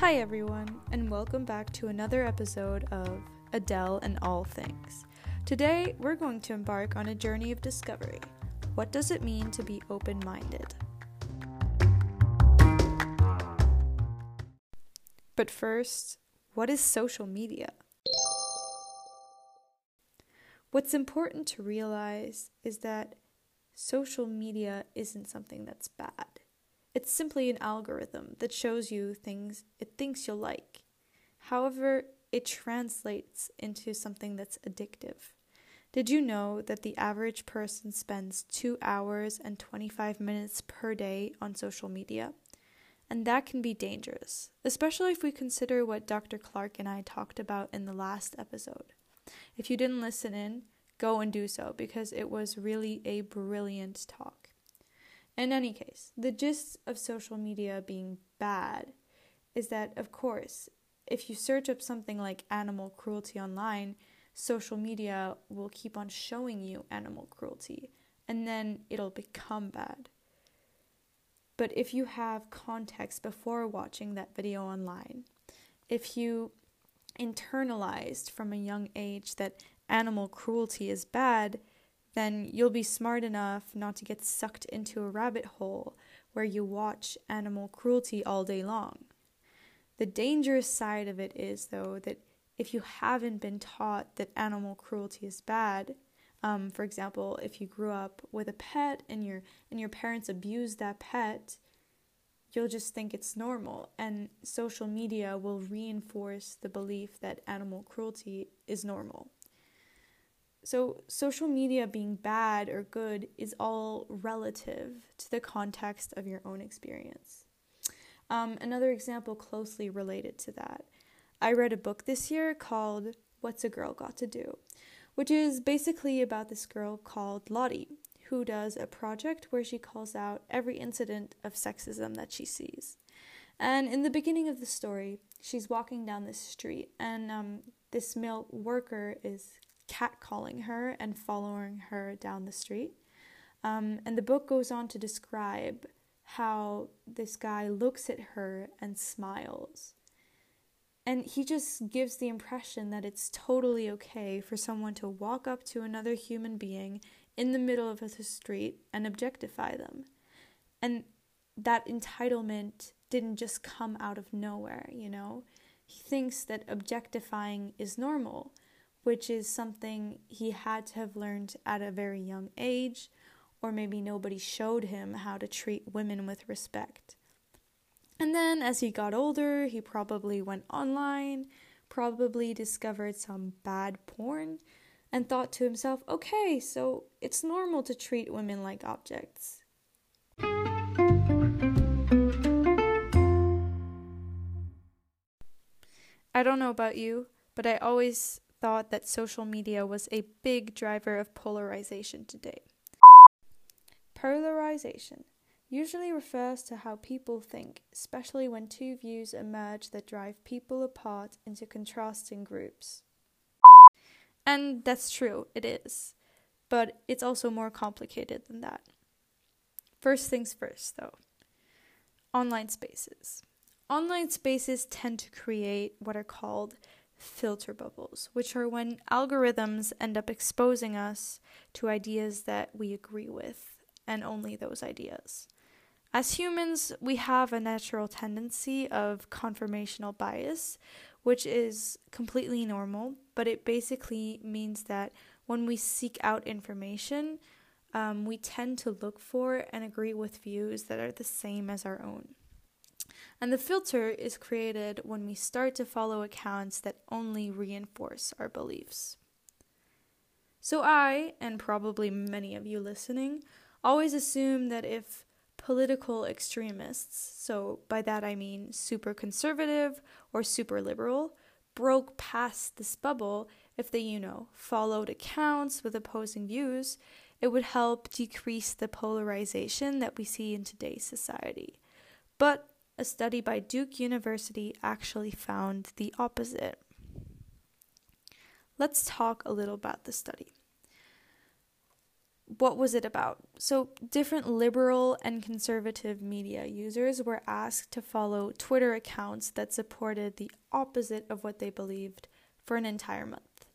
Hi, everyone, and welcome back to another episode of Adele and All Things. Today, we're going to embark on a journey of discovery. What does it mean to be open minded? But first, what is social media? What's important to realize is that social media isn't something that's bad. It's simply an algorithm that shows you things it thinks you'll like. However, it translates into something that's addictive. Did you know that the average person spends 2 hours and 25 minutes per day on social media? And that can be dangerous, especially if we consider what Dr. Clark and I talked about in the last episode. If you didn't listen in, go and do so because it was really a brilliant talk. In any case, the gist of social media being bad is that, of course, if you search up something like animal cruelty online, social media will keep on showing you animal cruelty and then it'll become bad. But if you have context before watching that video online, if you internalized from a young age that animal cruelty is bad, then you'll be smart enough not to get sucked into a rabbit hole where you watch animal cruelty all day long. The dangerous side of it is, though, that if you haven't been taught that animal cruelty is bad, um, for example, if you grew up with a pet and your and your parents abused that pet, you'll just think it's normal, and social media will reinforce the belief that animal cruelty is normal. So, social media being bad or good is all relative to the context of your own experience. Um, another example closely related to that I read a book this year called What's a Girl Got to Do, which is basically about this girl called Lottie, who does a project where she calls out every incident of sexism that she sees. And in the beginning of the story, she's walking down this street, and um, this male worker is catcalling her and following her down the street. Um, and the book goes on to describe how this guy looks at her and smiles. And he just gives the impression that it's totally okay for someone to walk up to another human being in the middle of the street and objectify them. And that entitlement didn't just come out of nowhere, you know? He thinks that objectifying is normal which is something he had to have learned at a very young age, or maybe nobody showed him how to treat women with respect. And then as he got older, he probably went online, probably discovered some bad porn, and thought to himself, okay, so it's normal to treat women like objects. I don't know about you, but I always thought that social media was a big driver of polarization today. Polarization usually refers to how people think, especially when two views emerge that drive people apart into contrasting groups. And that's true, it is. But it's also more complicated than that. First things first, though online spaces. Online spaces tend to create what are called filter bubbles, which are when algorithms end up exposing us to ideas that we agree with, and only those ideas. As humans, we have a natural tendency of confirmational bias, which is completely normal, but it basically means that when we seek out information, um, we tend to look for and agree with views that are the same as our own. And the filter is created when we start to follow accounts that only reinforce our beliefs. So, I, and probably many of you listening, always assume that if political extremists, so by that I mean super conservative or super liberal, broke past this bubble, if they, you know, followed accounts with opposing views, it would help decrease the polarization that we see in today's society. But a study by Duke University actually found the opposite. Let's talk a little about the study. what was it about? So, different liberal and conservative media users were asked to follow Twitter accounts that supported the opposite of what they believed for an entire month.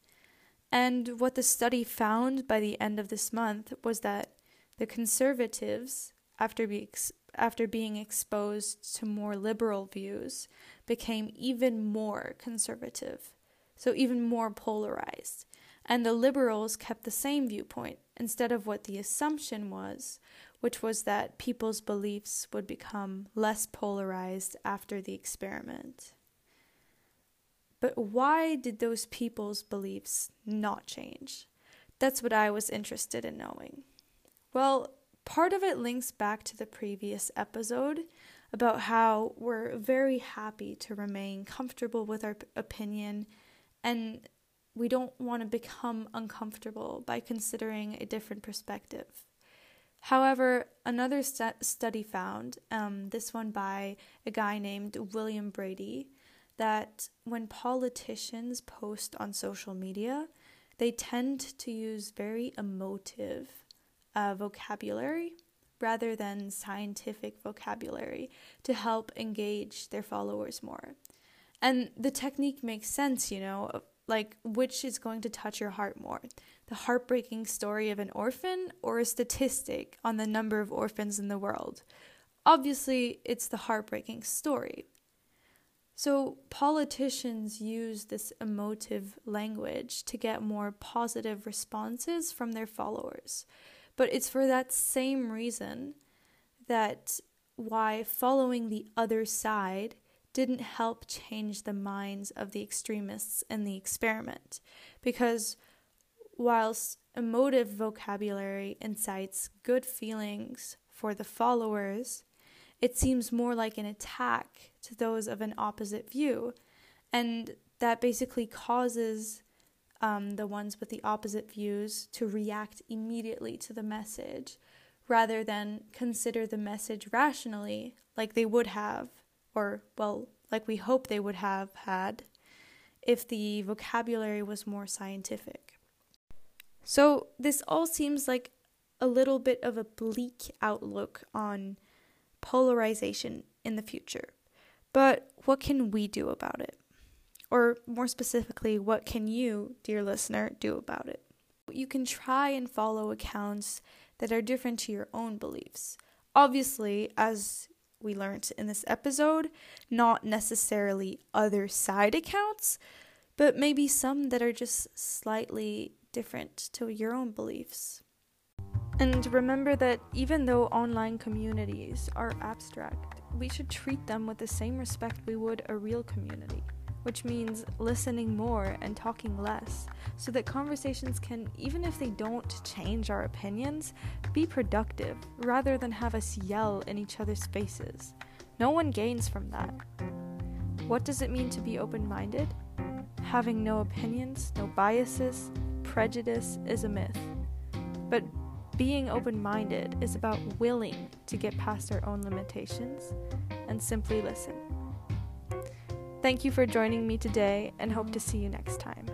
And what the study found by the end of this month was that the conservatives, after, ex- after being exposed to more liberal views, became even more conservative, so even more polarized. And the liberals kept the same viewpoint instead of what the assumption was, which was that people's beliefs would become less polarized after the experiment. But why did those people's beliefs not change? That's what I was interested in knowing. Well, part of it links back to the previous episode about how we're very happy to remain comfortable with our opinion and we don't want to become uncomfortable by considering a different perspective. However, another st- study found, um, this one by a guy named William Brady, that when politicians post on social media, they tend to use very emotive uh, vocabulary rather than scientific vocabulary to help engage their followers more. And the technique makes sense, you know, like which is going to touch your heart more the heartbreaking story of an orphan or a statistic on the number of orphans in the world. Obviously, it's the heartbreaking story. So, politicians use this emotive language to get more positive responses from their followers. But it's for that same reason that why following the other side didn't help change the minds of the extremists in the experiment. Because whilst emotive vocabulary incites good feelings for the followers, it seems more like an attack to those of an opposite view. And that basically causes um, the ones with the opposite views to react immediately to the message rather than consider the message rationally, like they would have, or, well, like we hope they would have had, if the vocabulary was more scientific. So, this all seems like a little bit of a bleak outlook on polarization in the future. But what can we do about it? Or more specifically, what can you, dear listener, do about it? You can try and follow accounts that are different to your own beliefs. Obviously, as we learned in this episode, not necessarily other side accounts, but maybe some that are just slightly different to your own beliefs. And remember that even though online communities are abstract, we should treat them with the same respect we would a real community, which means listening more and talking less, so that conversations can, even if they don't change our opinions, be productive rather than have us yell in each other's faces. No one gains from that. What does it mean to be open minded? Having no opinions, no biases, prejudice is a myth. But being open minded is about willing to get past our own limitations and simply listen. Thank you for joining me today and hope to see you next time.